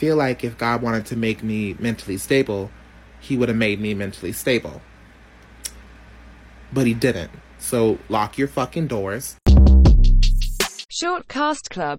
feel like if God wanted to make me mentally stable, he would have made me mentally stable. But he didn't. So lock your fucking doors. Short Cast Club